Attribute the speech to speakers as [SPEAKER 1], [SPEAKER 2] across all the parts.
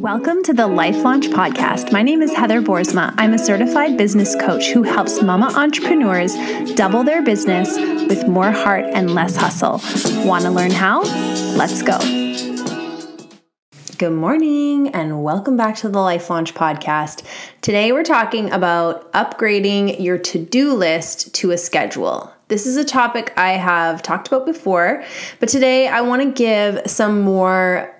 [SPEAKER 1] Welcome to the Life Launch Podcast. My name is Heather Boersma. I'm a certified business coach who helps mama entrepreneurs double their business with more heart and less hustle. Want to learn how? Let's go. Good morning and welcome back to the Life Launch Podcast. Today we're talking about upgrading your to do list to a schedule. This is a topic I have talked about before, but today I want to give some more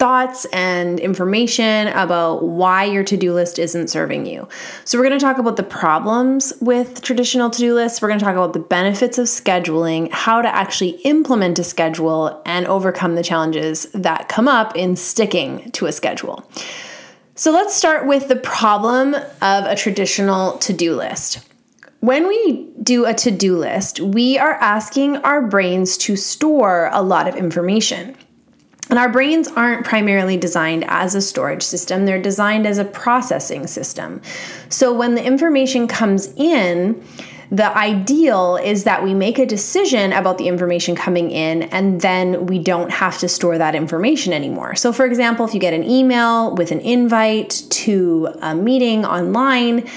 [SPEAKER 1] thoughts and information about why your to do list isn't serving you. So, we're going to talk about the problems with traditional to do lists. We're going to talk about the benefits of scheduling, how to actually implement a schedule, and overcome the challenges that come up in sticking to a schedule. So, let's start with the problem of a traditional to do list. When we do a to do list, we are asking our brains to store a lot of information. And our brains aren't primarily designed as a storage system, they're designed as a processing system. So when the information comes in, the ideal is that we make a decision about the information coming in and then we don't have to store that information anymore. So, for example, if you get an email with an invite to a meeting online,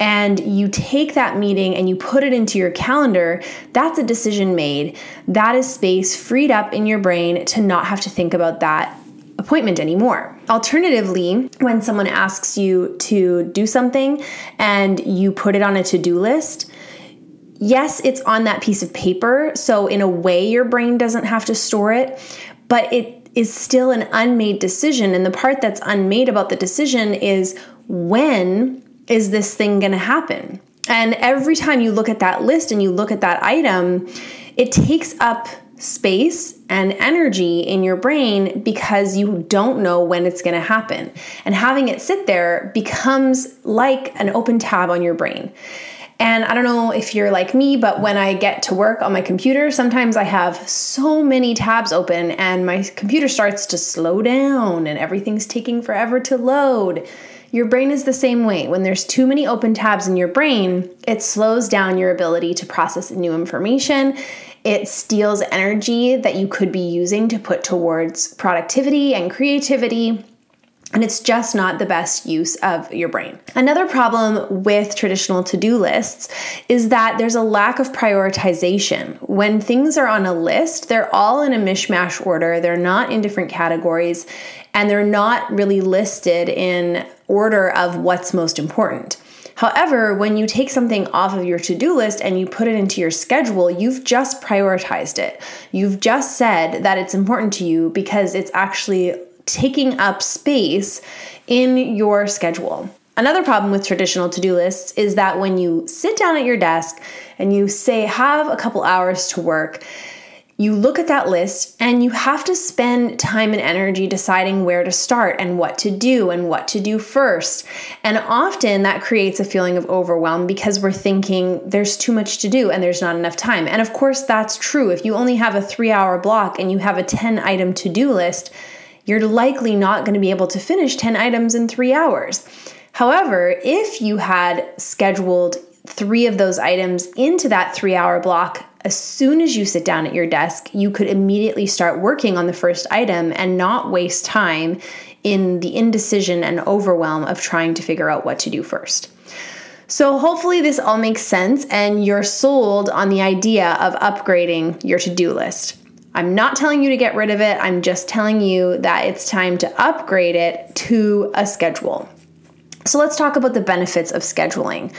[SPEAKER 1] and you take that meeting and you put it into your calendar, that's a decision made. That is space freed up in your brain to not have to think about that appointment anymore. Alternatively, when someone asks you to do something and you put it on a to do list, yes, it's on that piece of paper. So, in a way, your brain doesn't have to store it, but it is still an unmade decision. And the part that's unmade about the decision is when is this thing going to happen? And every time you look at that list and you look at that item, it takes up space and energy in your brain because you don't know when it's going to happen. And having it sit there becomes like an open tab on your brain. And I don't know if you're like me, but when I get to work on my computer, sometimes I have so many tabs open and my computer starts to slow down and everything's taking forever to load. Your brain is the same way. When there's too many open tabs in your brain, it slows down your ability to process new information. It steals energy that you could be using to put towards productivity and creativity. And it's just not the best use of your brain. Another problem with traditional to do lists is that there's a lack of prioritization. When things are on a list, they're all in a mishmash order, they're not in different categories, and they're not really listed in order of what's most important. However, when you take something off of your to do list and you put it into your schedule, you've just prioritized it. You've just said that it's important to you because it's actually taking up space in your schedule. Another problem with traditional to do lists is that when you sit down at your desk and you say, have a couple hours to work, you look at that list and you have to spend time and energy deciding where to start and what to do and what to do first. And often that creates a feeling of overwhelm because we're thinking there's too much to do and there's not enough time. And of course, that's true. If you only have a three hour block and you have a 10 item to do list, you're likely not going to be able to finish 10 items in three hours. However, if you had scheduled three of those items into that three hour block, as soon as you sit down at your desk, you could immediately start working on the first item and not waste time in the indecision and overwhelm of trying to figure out what to do first. So, hopefully, this all makes sense and you're sold on the idea of upgrading your to do list. I'm not telling you to get rid of it, I'm just telling you that it's time to upgrade it to a schedule. So, let's talk about the benefits of scheduling.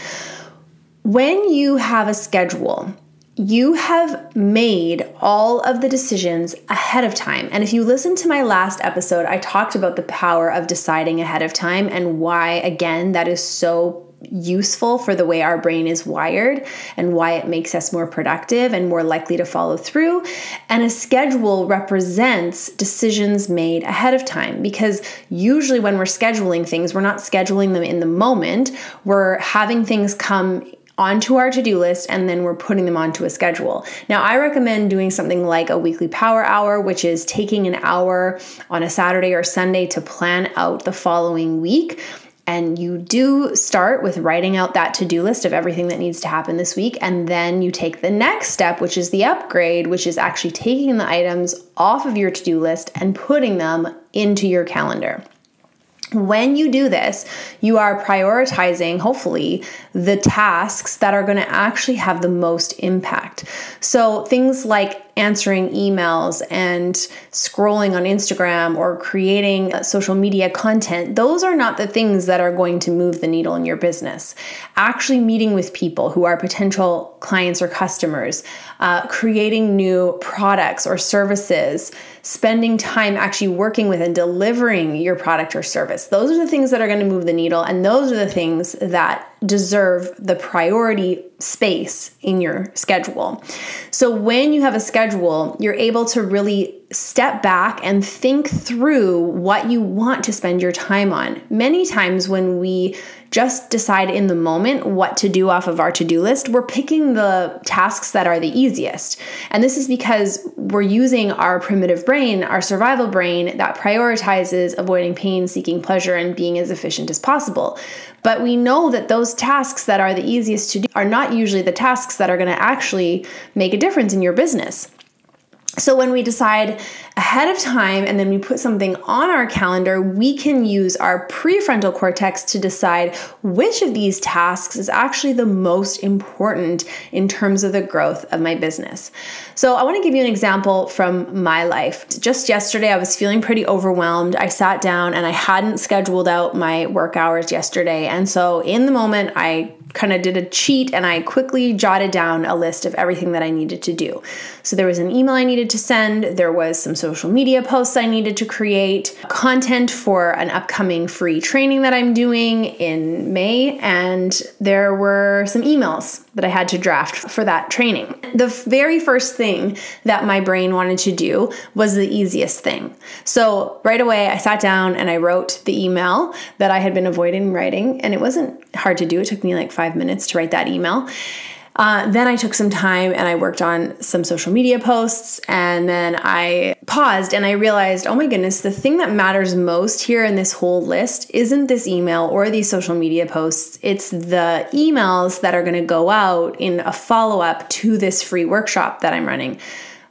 [SPEAKER 1] When you have a schedule, you have made all of the decisions ahead of time. And if you listen to my last episode, I talked about the power of deciding ahead of time and why, again, that is so useful for the way our brain is wired and why it makes us more productive and more likely to follow through. And a schedule represents decisions made ahead of time because usually when we're scheduling things, we're not scheduling them in the moment, we're having things come onto our to do list and then we're putting them onto a schedule. Now, I recommend doing something like a weekly power hour, which is taking an hour on a Saturday or Sunday to plan out the following week. And you do start with writing out that to do list of everything that needs to happen this week. And then you take the next step, which is the upgrade, which is actually taking the items off of your to do list and putting them into your calendar. When you do this, you are prioritizing, hopefully, the tasks that are going to actually have the most impact. So, things like answering emails and scrolling on Instagram or creating social media content, those are not the things that are going to move the needle in your business. Actually, meeting with people who are potential clients or customers, uh, creating new products or services, spending time actually working with and delivering your product or service, those are the things that are going to move the needle. And those are the things that deserve the priority space in your schedule. So when you have a schedule, you're able to really step back and think through what you want to spend your time on. Many times when we just decide in the moment what to do off of our to do list, we're picking the tasks that are the easiest. And this is because we're using our primitive brain, our survival brain, that prioritizes avoiding pain, seeking pleasure, and being as efficient as possible. But we know that those tasks that are the easiest to do are not usually the tasks that are going to actually make a difference in your business. So when we decide ahead of time and then we put something on our calendar, we can use our prefrontal cortex to decide which of these tasks is actually the most important in terms of the growth of my business. So I want to give you an example from my life. Just yesterday, I was feeling pretty overwhelmed. I sat down and I hadn't scheduled out my work hours yesterday. And so in the moment, I kind of did a cheat and I quickly jotted down a list of everything that I needed to do. So there was an email I needed to send, there was some social media posts I needed to create, content for an upcoming free training that I'm doing in May, and there were some emails that I had to draft for that training. The very first thing that my brain wanted to do was the easiest thing. So right away, I sat down and I wrote the email that I had been avoiding writing, and it wasn't hard to do. It took me like five minutes to write that email. Uh, then I took some time and I worked on some social media posts. And then I paused and I realized, oh my goodness, the thing that matters most here in this whole list isn't this email or these social media posts. It's the emails that are going to go out in a follow up to this free workshop that I'm running.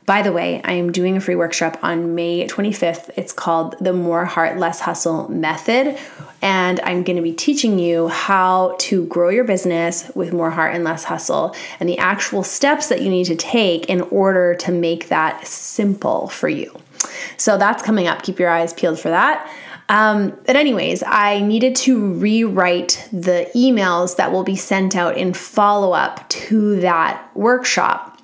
[SPEAKER 1] By the way, I am doing a free workshop on May 25th. It's called the More Heart, Less Hustle Method. And I'm going to be teaching you how to grow your business with more heart and less hustle and the actual steps that you need to take in order to make that simple for you. So that's coming up. Keep your eyes peeled for that. Um, but, anyways, I needed to rewrite the emails that will be sent out in follow up to that workshop.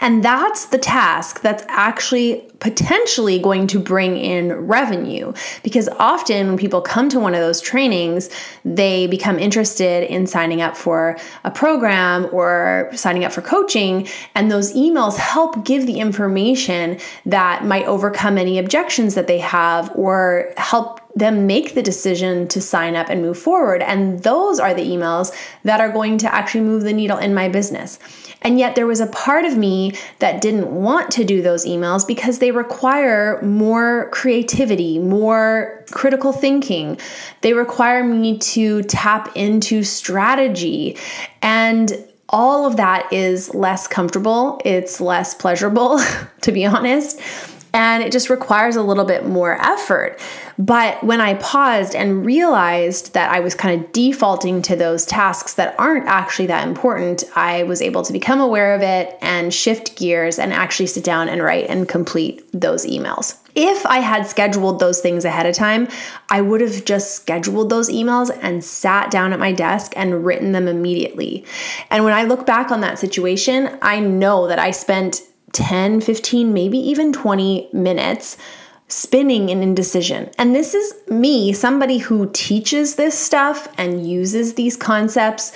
[SPEAKER 1] And that's the task that's actually potentially going to bring in revenue because often when people come to one of those trainings, they become interested in signing up for a program or signing up for coaching. And those emails help give the information that might overcome any objections that they have or help them make the decision to sign up and move forward. And those are the emails that are going to actually move the needle in my business. And yet, there was a part of me that didn't want to do those emails because they require more creativity, more critical thinking. They require me to tap into strategy. And all of that is less comfortable, it's less pleasurable, to be honest and it just requires a little bit more effort. But when I paused and realized that I was kind of defaulting to those tasks that aren't actually that important, I was able to become aware of it and shift gears and actually sit down and write and complete those emails. If I had scheduled those things ahead of time, I would have just scheduled those emails and sat down at my desk and written them immediately. And when I look back on that situation, I know that I spent 10, 15, maybe even 20 minutes spinning in indecision. And this is me, somebody who teaches this stuff and uses these concepts.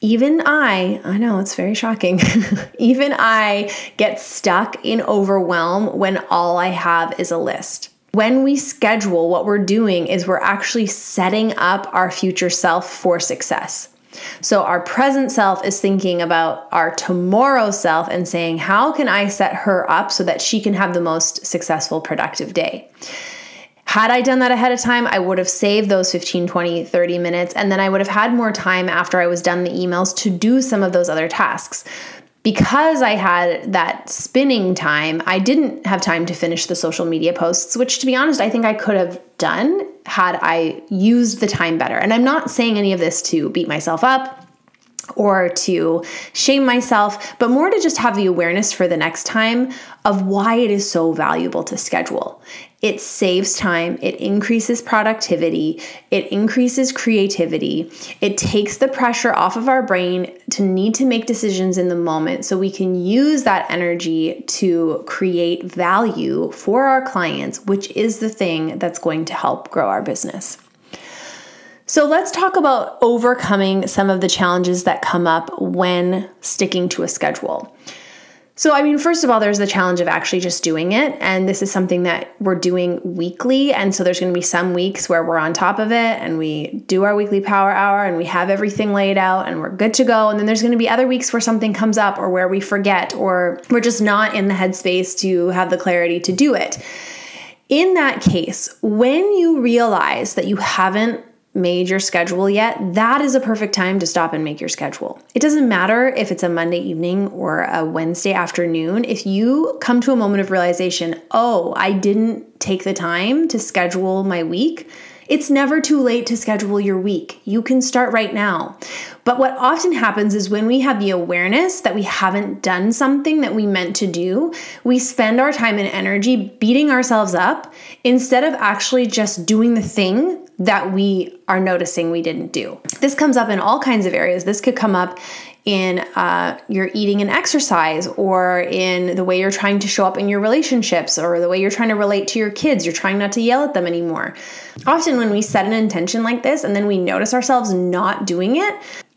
[SPEAKER 1] Even I, I know it's very shocking, even I get stuck in overwhelm when all I have is a list. When we schedule, what we're doing is we're actually setting up our future self for success. So, our present self is thinking about our tomorrow self and saying, How can I set her up so that she can have the most successful, productive day? Had I done that ahead of time, I would have saved those 15, 20, 30 minutes, and then I would have had more time after I was done the emails to do some of those other tasks. Because I had that spinning time, I didn't have time to finish the social media posts, which to be honest, I think I could have done had I used the time better. And I'm not saying any of this to beat myself up or to shame myself, but more to just have the awareness for the next time of why it is so valuable to schedule. It saves time, it increases productivity, it increases creativity, it takes the pressure off of our brain to need to make decisions in the moment so we can use that energy to create value for our clients, which is the thing that's going to help grow our business. So let's talk about overcoming some of the challenges that come up when sticking to a schedule. So, I mean, first of all, there's the challenge of actually just doing it. And this is something that we're doing weekly. And so there's going to be some weeks where we're on top of it and we do our weekly power hour and we have everything laid out and we're good to go. And then there's going to be other weeks where something comes up or where we forget or we're just not in the headspace to have the clarity to do it. In that case, when you realize that you haven't made your schedule yet, that is a perfect time to stop and make your schedule. It doesn't matter if it's a Monday evening or a Wednesday afternoon. If you come to a moment of realization, oh, I didn't take the time to schedule my week, it's never too late to schedule your week. You can start right now. But what often happens is when we have the awareness that we haven't done something that we meant to do, we spend our time and energy beating ourselves up instead of actually just doing the thing that we are noticing we didn't do. This comes up in all kinds of areas. This could come up in uh, your eating and exercise, or in the way you're trying to show up in your relationships, or the way you're trying to relate to your kids. You're trying not to yell at them anymore. Often, when we set an intention like this and then we notice ourselves not doing it,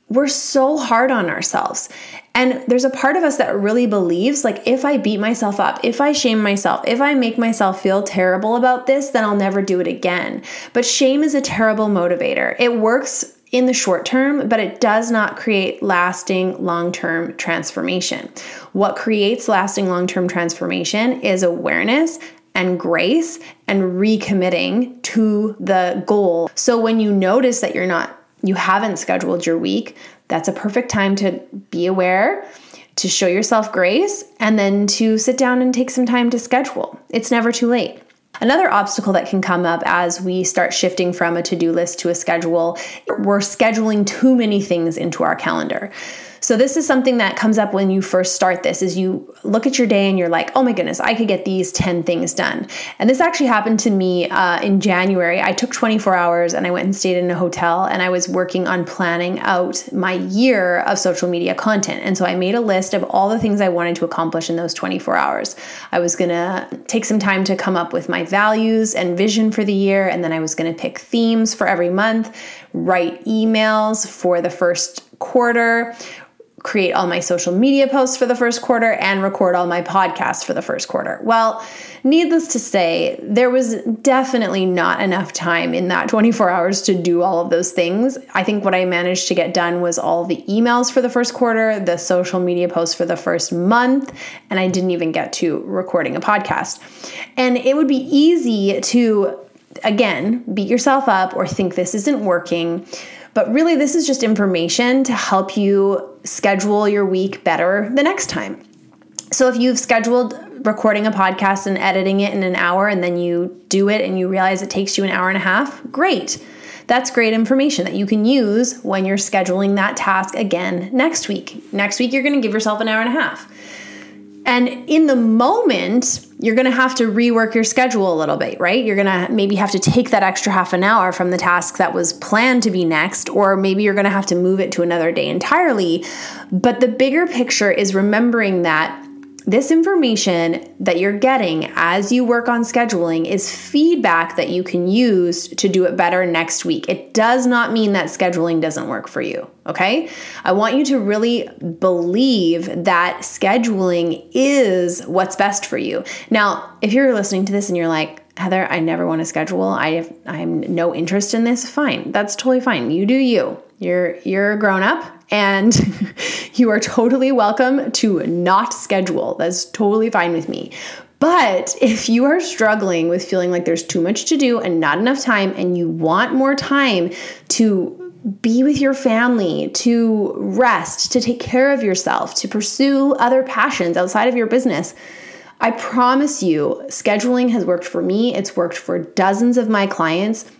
[SPEAKER 1] we're so hard on ourselves. And there's a part of us that really believes like, if I beat myself up, if I shame myself, if I make myself feel terrible about this, then I'll never do it again. But shame is a terrible motivator. It works in the short term, but it does not create lasting long term transformation. What creates lasting long term transformation is awareness and grace and recommitting to the goal. So when you notice that you're not you haven't scheduled your week, that's a perfect time to be aware, to show yourself grace, and then to sit down and take some time to schedule. It's never too late. Another obstacle that can come up as we start shifting from a to do list to a schedule, we're scheduling too many things into our calendar. So this is something that comes up when you first start this is you look at your day and you're like, "Oh my goodness, I could get these 10 things done." And this actually happened to me uh, in January. I took 24 hours and I went and stayed in a hotel and I was working on planning out my year of social media content. And so I made a list of all the things I wanted to accomplish in those 24 hours. I was going to take some time to come up with my values and vision for the year and then I was going to pick themes for every month, write emails for the first quarter, create all my social media posts for the first quarter and record all my podcasts for the first quarter. Well, needless to say, there was definitely not enough time in that 24 hours to do all of those things. I think what I managed to get done was all the emails for the first quarter, the social media posts for the first month, and I didn't even get to recording a podcast. And it would be easy to again, beat yourself up or think this isn't working. But really, this is just information to help you schedule your week better the next time. So if you've scheduled recording a podcast and editing it in an hour and then you do it and you realize it takes you an hour and a half, great. That's great information that you can use when you're scheduling that task again next week. Next week, you're going to give yourself an hour and a half. And in the moment, you're going to have to rework your schedule a little bit, right? You're going to maybe have to take that extra half an hour from the task that was planned to be next, or maybe you're going to have to move it to another day entirely. But the bigger picture is remembering that this information that you're getting as you work on scheduling is feedback that you can use to do it better next week. It does not mean that scheduling doesn't work for you, okay? I want you to really believe that scheduling is what's best for you. Now, if you're listening to this and you're like, Heather, I never want to schedule. I have I'm no interest in this. Fine. That's totally fine. You do you. You're you're a grown up and you are totally welcome to not schedule. That's totally fine with me. But if you are struggling with feeling like there's too much to do and not enough time, and you want more time to be with your family, to rest, to take care of yourself, to pursue other passions outside of your business. I promise you, scheduling has worked for me. It's worked for dozens of my clients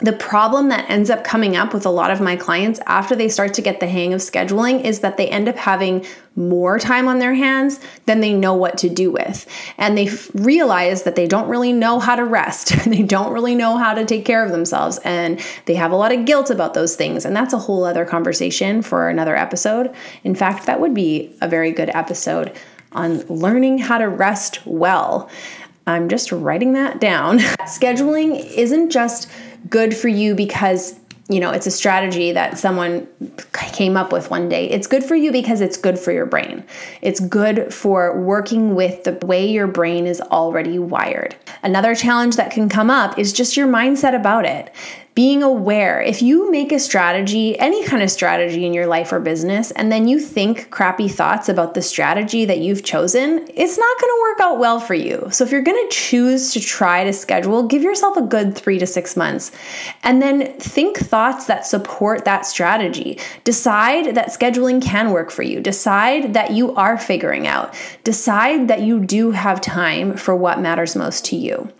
[SPEAKER 1] the problem that ends up coming up with a lot of my clients after they start to get the hang of scheduling is that they end up having more time on their hands than they know what to do with. And they realize that they don't really know how to rest. they don't really know how to take care of themselves. And they have a lot of guilt about those things. And that's a whole other conversation for another episode. In fact, that would be a very good episode on learning how to rest well. I'm just writing that down. Scheduling isn't just good for you because you know, it's a strategy that someone came up with one day. It's good for you because it's good for your brain. It's good for working with the way your brain is already wired. Another challenge that can come up is just your mindset about it being aware. If you make a strategy, any kind of strategy in your life or business, and then you think crappy thoughts about the strategy that you've chosen, it's not going to work out well for you. So if you're going to choose to try to schedule, give yourself a good three to six months and then think thoughts that support that strategy. Decide that scheduling can work for you. Decide that you are figuring out. Decide that you do have time for what matters most to you.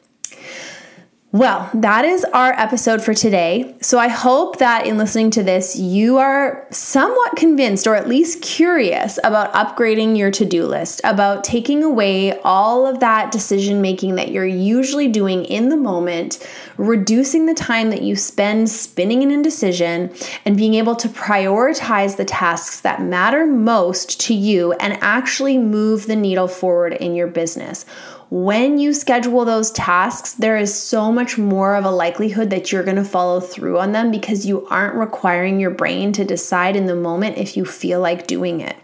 [SPEAKER 1] Well, that is our episode for today. So I hope that in listening to this, you are somewhat convinced or at least curious about upgrading your to do list, about taking away all of that decision making that you're usually doing in the moment, reducing the time that you spend spinning an indecision, and being able to prioritize the tasks that matter most to you and actually move the needle forward in your business when you schedule those tasks, there is so much more of a likelihood that you're going to follow through on them because you aren't requiring your brain to decide in the moment if you feel like doing it.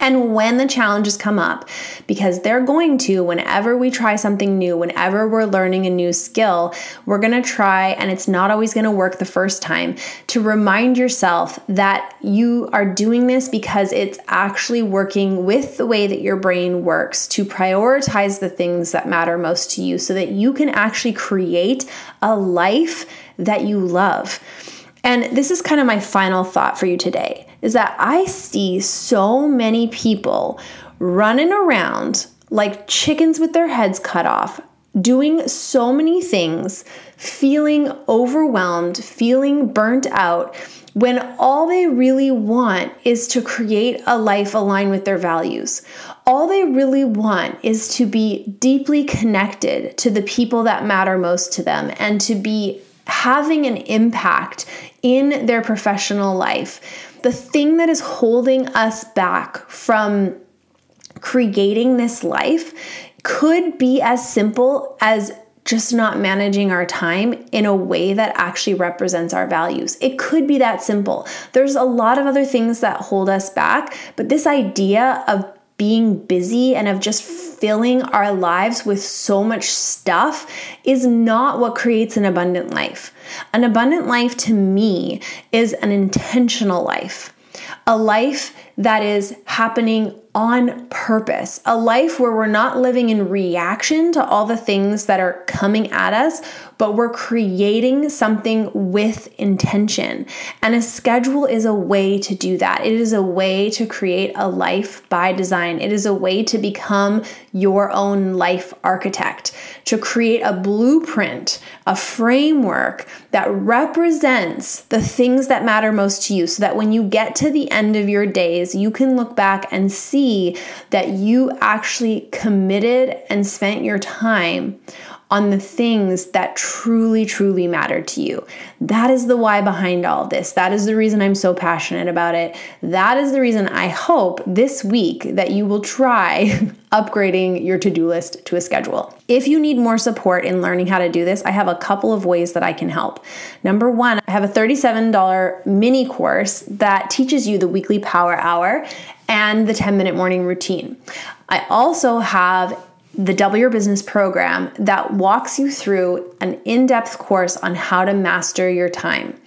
[SPEAKER 1] And when the challenges come up, because they're going to, whenever we try something new, whenever we're learning a new skill, we're gonna try, and it's not always gonna work the first time, to remind yourself that you are doing this because it's actually working with the way that your brain works to prioritize the things that matter most to you so that you can actually create a life that you love. And this is kind of my final thought for you today is that I see so many people running around like chickens with their heads cut off, doing so many things, feeling overwhelmed, feeling burnt out, when all they really want is to create a life aligned with their values. All they really want is to be deeply connected to the people that matter most to them and to be having an impact in their professional life. The thing that is holding us back from creating this life could be as simple as just not managing our time in a way that actually represents our values. It could be that simple. There's a lot of other things that hold us back, but this idea of being busy and of just filling our lives with so much stuff is not what creates an abundant life. An abundant life to me is an intentional life, a life that is happening on purpose, a life where we're not living in reaction to all the things that are coming at us, but we're creating something with intention. And a schedule is a way to do that. It is a way to create a life by design. It is a way to become your own life architect, to create a blueprint, a framework that represents the things that matter most to you so that when you get to the end of your days, you can look back and see that you actually committed and spent your time on the things that truly, truly matter to you. That is the why behind all this. That is the reason I'm so passionate about it. That is the reason I hope this week that you will try upgrading your to do list to a schedule. If you need more support in learning how to do this, I have a couple of ways that I can help. Number one, I have a $37 mini course that teaches you the weekly power hour and the 10 minute morning routine. I also have the Double Your Business program that walks you through an in depth course on how to master your time.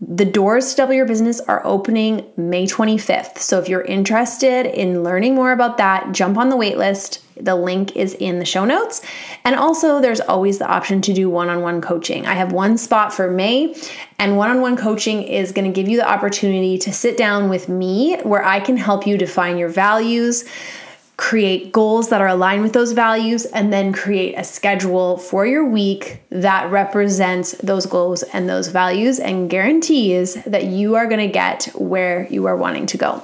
[SPEAKER 1] The doors to Double Your Business are opening May 25th. So if you're interested in learning more about that, jump on the waitlist The link is in the show notes. And also, there's always the option to do one on one coaching. I have one spot for May, and one on one coaching is going to give you the opportunity to sit down with me where I can help you define your values create goals that are aligned with those values, and then create a schedule for your week that represents those goals and those values and guarantees that you are going to get where you are wanting to go.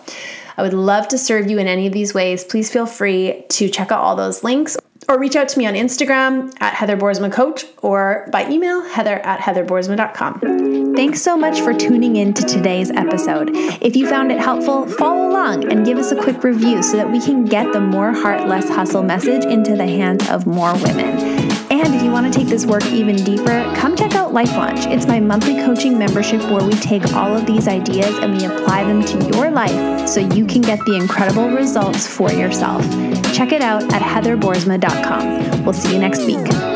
[SPEAKER 1] I would love to serve you in any of these ways. Please feel free to check out all those links or reach out to me on Instagram at Heather Coach or by email, heather at heatherboersma.com. Thanks so much for tuning in to today's episode. If you found it helpful, follow along and give us a quick review so that we can get the more heart, less hustle message into the hands of more women. And if you want to take this work even deeper, come check out Life Launch. It's my monthly coaching membership where we take all of these ideas and we apply them to your life so you can get the incredible results for yourself. Check it out at heatherboersma.com. We'll see you next week.